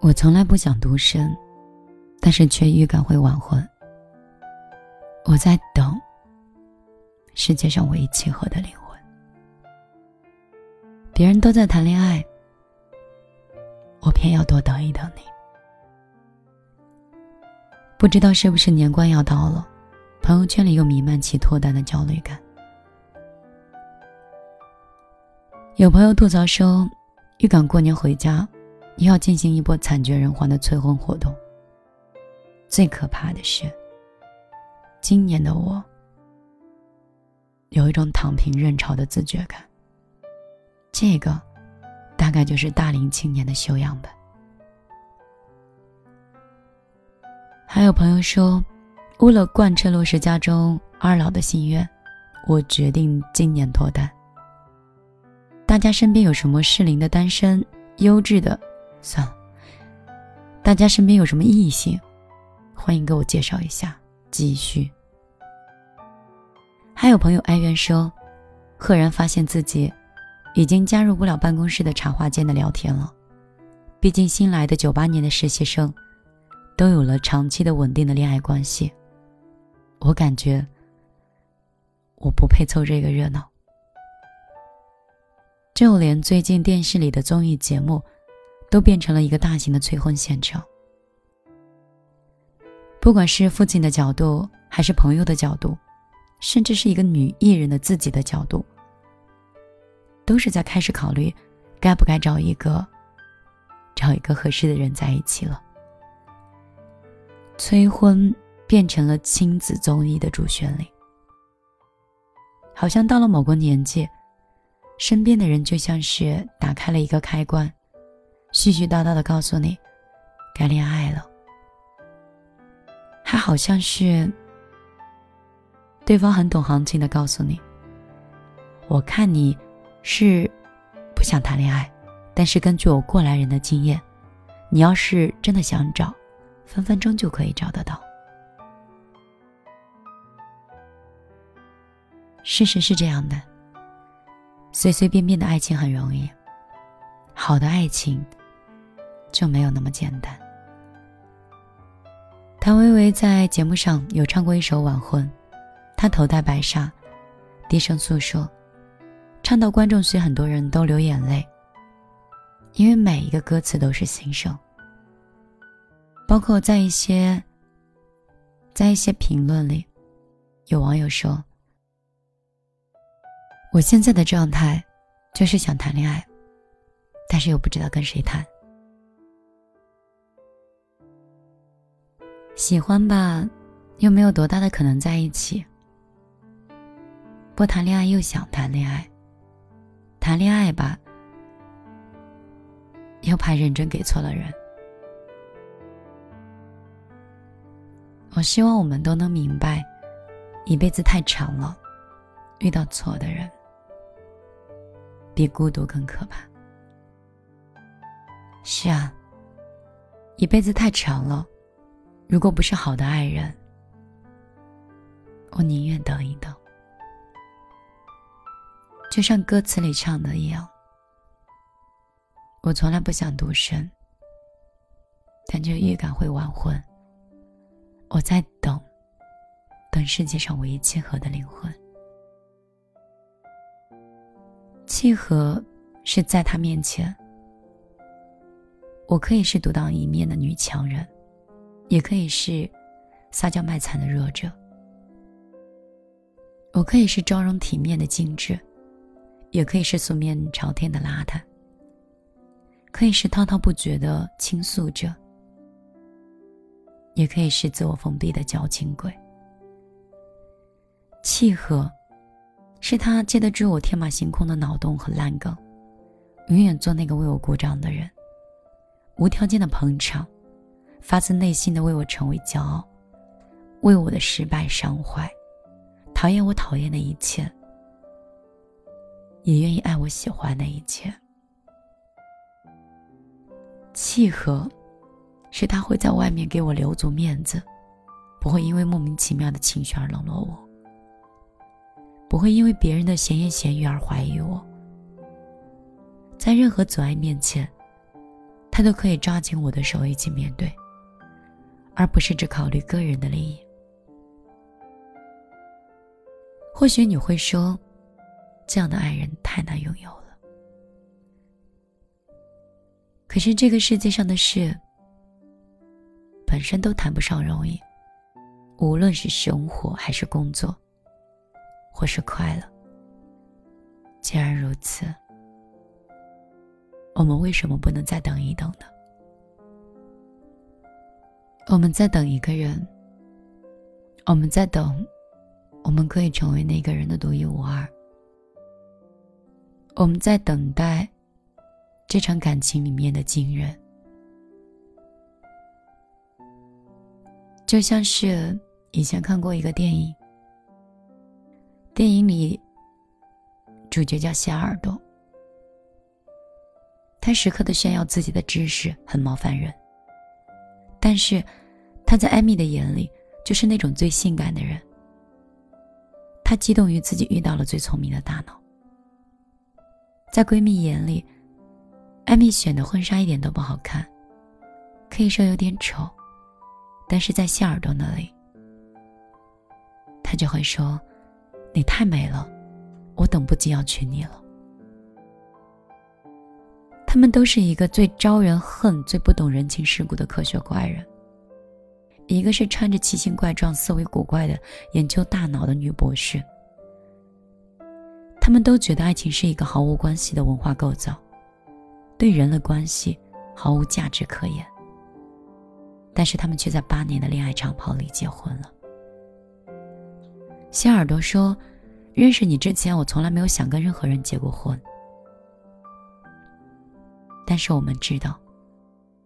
我从来不想独身，但是却预感会晚婚。我在等世界上唯一契合的灵魂。别人都在谈恋爱，我偏要多等一等你。不知道是不是年关要到了，朋友圈里又弥漫起脱单的焦虑感。有朋友吐槽说，预感过年回家。又要进行一波惨绝人寰的催婚活动。最可怕的是，今年的我有一种躺平认潮的自觉感。这个，大概就是大龄青年的修养吧。还有朋友说，为了贯彻落实家中二老的心愿，我决定今年脱单。大家身边有什么适龄的单身、优质的？算了，大家身边有什么异性，欢迎给我介绍一下。继续。还有朋友哀怨说，赫然发现自己已经加入不了办公室的茶话间的聊天了。毕竟新来的九八年的实习生，都有了长期的稳定的恋爱关系。我感觉我不配凑这个热闹。就连最近电视里的综艺节目。都变成了一个大型的催婚现场。不管是父亲的角度，还是朋友的角度，甚至是一个女艺人的自己的角度，都是在开始考虑，该不该找一个，找一个合适的人在一起了。催婚变成了亲子综艺的主旋律，好像到了某个年纪，身边的人就像是打开了一个开关。絮絮叨叨的告诉你，该恋爱了，还好像是对方很懂行情的告诉你，我看你是不想谈恋爱，但是根据我过来人的经验，你要是真的想找，分分钟就可以找得到。事实是这样的，随随便便的爱情很容易，好的爱情。就没有那么简单。谭维维在节目上有唱过一首《晚婚》，她头戴白纱，低声诉说，唱到观众席很多人都流眼泪，因为每一个歌词都是心声。包括在一些，在一些评论里，有网友说：“我现在的状态，就是想谈恋爱，但是又不知道跟谁谈。”喜欢吧，又没有多大的可能在一起。不谈恋爱又想谈恋爱，谈恋爱吧，又怕认真给错了人。我希望我们都能明白，一辈子太长了，遇到错的人，比孤独更可怕。是啊，一辈子太长了。如果不是好的爱人，我宁愿等一等。就像歌词里唱的一样，我从来不想独身，但就预感会晚婚。我在等，等世界上唯一契合的灵魂。契合是在他面前，我可以是独当一面的女强人。也可以是撒娇卖惨的弱者，我可以是妆容体面的精致，也可以是素面朝天的邋遢，可以是滔滔不绝的倾诉者，也可以是自我封闭的矫情鬼。契合，是他接得住我天马行空的脑洞和烂梗，永远做那个为我鼓掌的人，无条件的捧场，发自内心的为我成为骄傲，为我的失败伤怀，讨厌我讨厌的一切，也愿意爱我喜欢的一切。契合，是他会在外面给我留足面子，不会因为莫名其妙的情绪而冷落我，不会因为别人的闲言闲语而怀疑我。在任何阻碍面前，他都可以抓紧我的手一起面对，而不是只考虑个人的利益。或许你会说，这样的爱人太难拥有了。可是这个世界上的事，本身都谈不上容易，无论是生活还是工作，或是快乐。既然如此，我们为什么不能再等一等呢？我们在等一个人，我们在等，我们可以成为那个人的独一无二。我们在等待。这场感情里面的惊人，就像是以前看过一个电影，电影里主角叫小耳朵，他时刻的炫耀自己的知识，很冒犯人。但是他在艾米的眼里就是那种最性感的人，他激动于自己遇到了最聪明的大脑，在闺蜜眼里。艾米选的婚纱一点都不好看，可以说有点丑，但是在谢耳朵那里，他就会说：“你太美了，我等不及要娶你了。”他们都是一个最招人恨、最不懂人情世故的科学怪人，一个是穿着奇形怪状、思维古怪的研究大脑的女博士。他们都觉得爱情是一个毫无关系的文化构造。对人的关系毫无价值可言，但是他们却在八年的恋爱长跑里结婚了。小耳朵说：“认识你之前，我从来没有想跟任何人结过婚。但是我们知道，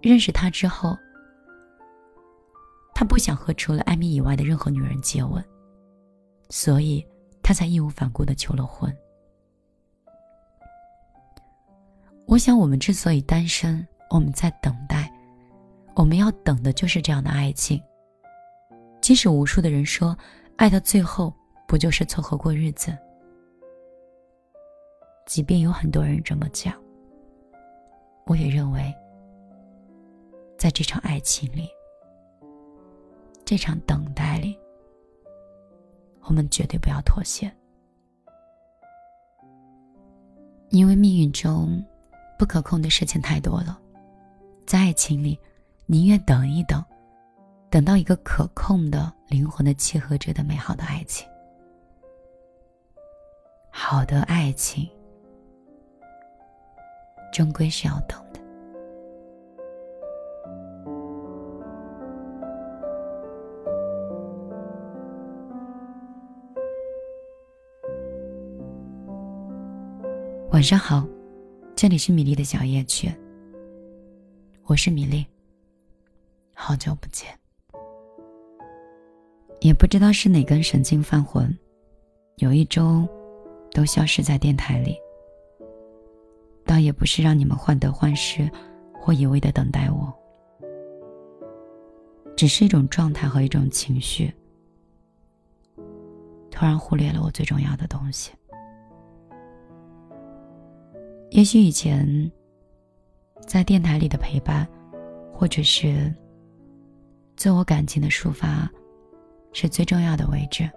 认识他之后，他不想和除了艾米以外的任何女人接吻，所以他才义无反顾的求了婚。”我想，我们之所以单身，我们在等待，我们要等的就是这样的爱情。即使无数的人说，爱到最后不就是凑合过日子？即便有很多人这么讲，我也认为，在这场爱情里，这场等待里，我们绝对不要妥协，因为命运中。不可控的事情太多了，在爱情里，宁愿等一等，等到一个可控的灵魂的契合着的美好的爱情。好的爱情，终归是要等晚上好。这里是米粒的小夜曲，我是米粒。好久不见，也不知道是哪根神经犯浑，有一周都消失在电台里。倒也不是让你们患得患失或一味的等待我，只是一种状态和一种情绪，突然忽略了我最重要的东西。也许以前，在电台里的陪伴，或者是自我感情的抒发，是最重要的位置。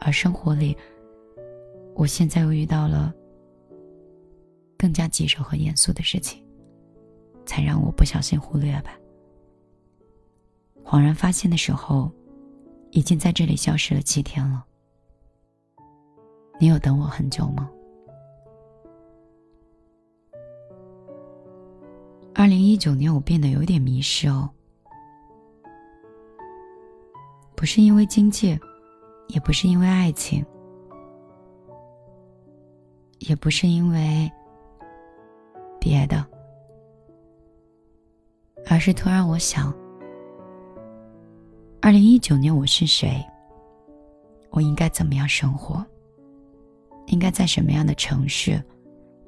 而生活里，我现在又遇到了更加棘手和严肃的事情，才让我不小心忽略吧。恍然发现的时候，已经在这里消失了七天了。你有等我很久吗？二零一九年，我变得有点迷失哦，不是因为经济，也不是因为爱情，也不是因为别的，而是突然我想：二零一九年我是谁？我应该怎么样生活？应该在什么样的城市，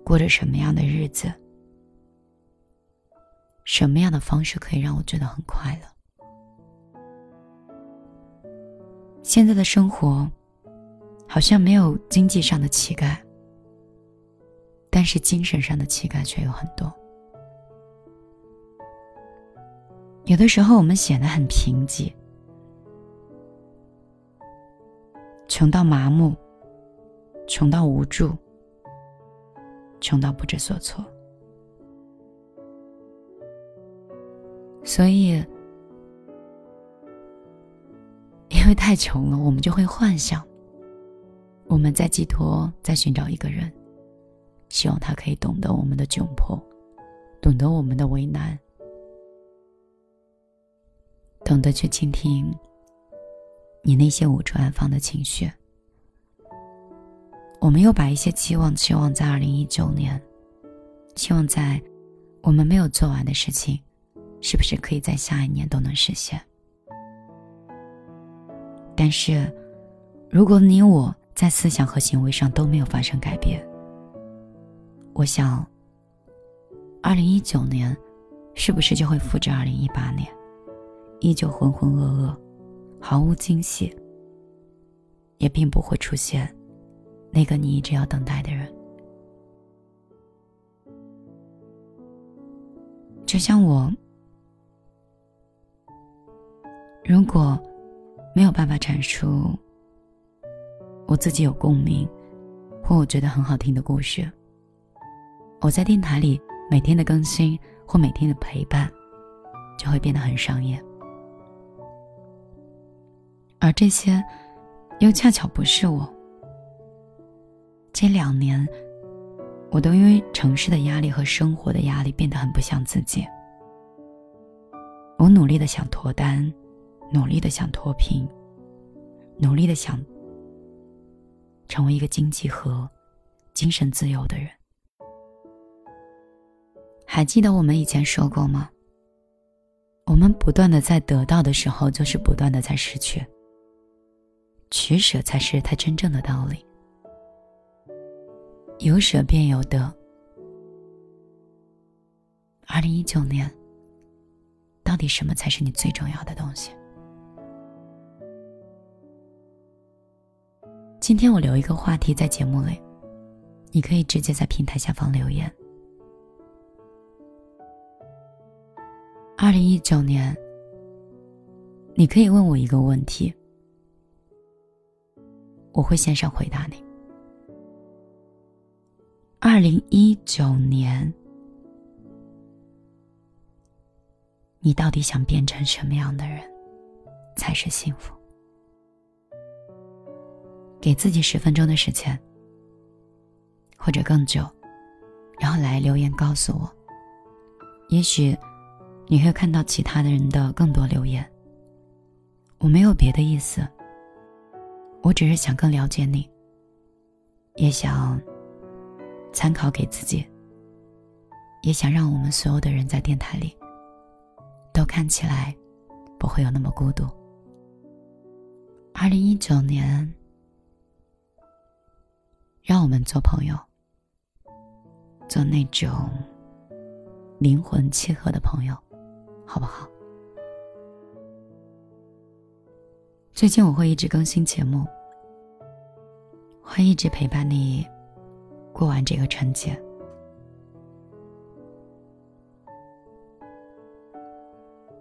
过着什么样的日子？什么样的方式可以让我觉得很快乐？现在的生活好像没有经济上的乞丐，但是精神上的乞丐却有很多。有的时候我们显得很贫瘠，穷到麻木，穷到无助，穷到不知所措。所以，因为太穷了，我们就会幻想，我们在寄托，在寻找一个人，希望他可以懂得我们的窘迫，懂得我们的为难，懂得去倾听你那些无处安放的情绪。我们又把一些期望期望在二零一九年，期望在我们没有做完的事情。是不是可以在下一年都能实现？但是，如果你我在思想和行为上都没有发生改变，我想，二零一九年是不是就会复制二零一八年，依旧浑浑噩噩，毫无惊喜，也并不会出现那个你一直要等待的人？就像我。如果没有办法阐述我自己有共鸣或我觉得很好听的故事，我在电台里每天的更新或每天的陪伴就会变得很商业，而这些又恰巧不是我。这两年，我都因为城市的压力和生活的压力变得很不像自己。我努力的想脱单。努力的想脱贫，努力的想成为一个经济和精神自由的人。还记得我们以前说过吗？我们不断的在得到的时候，就是不断的在失去。取舍才是它真正的道理。有舍便有得。二零一九年，到底什么才是你最重要的东西？今天我留一个话题在节目里，你可以直接在平台下方留言。二零一九年，你可以问我一个问题，我会线上回答你。二零一九年，你到底想变成什么样的人，才是幸福？给自己十分钟的时间，或者更久，然后来留言告诉我。也许你会看到其他的人的更多留言。我没有别的意思，我只是想更了解你，也想参考给自己，也想让我们所有的人在电台里都看起来不会有那么孤独。二零一九年。让我们做朋友，做那种灵魂契合的朋友，好不好？最近我会一直更新节目，会一直陪伴你过完这个春节。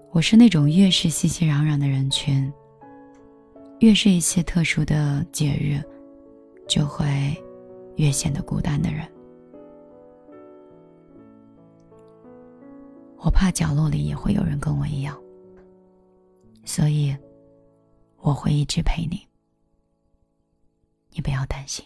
我是那种越是熙熙攘攘的人群，越是一些特殊的节日，就会。越显得孤单的人，我怕角落里也会有人跟我一样，所以我会一直陪你，你不要担心。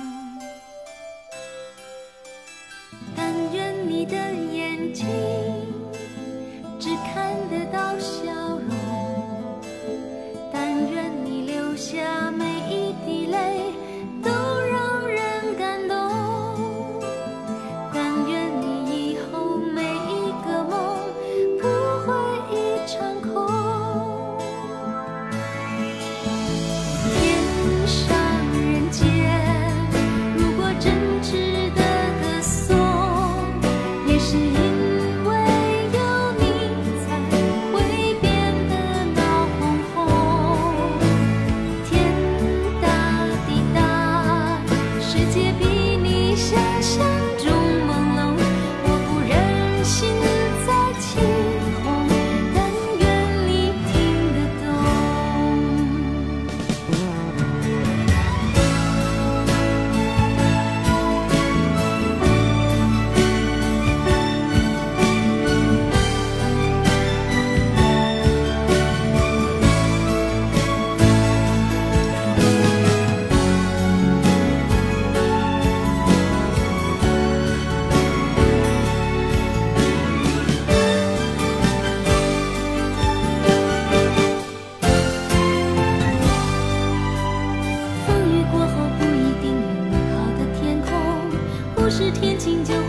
是天晴就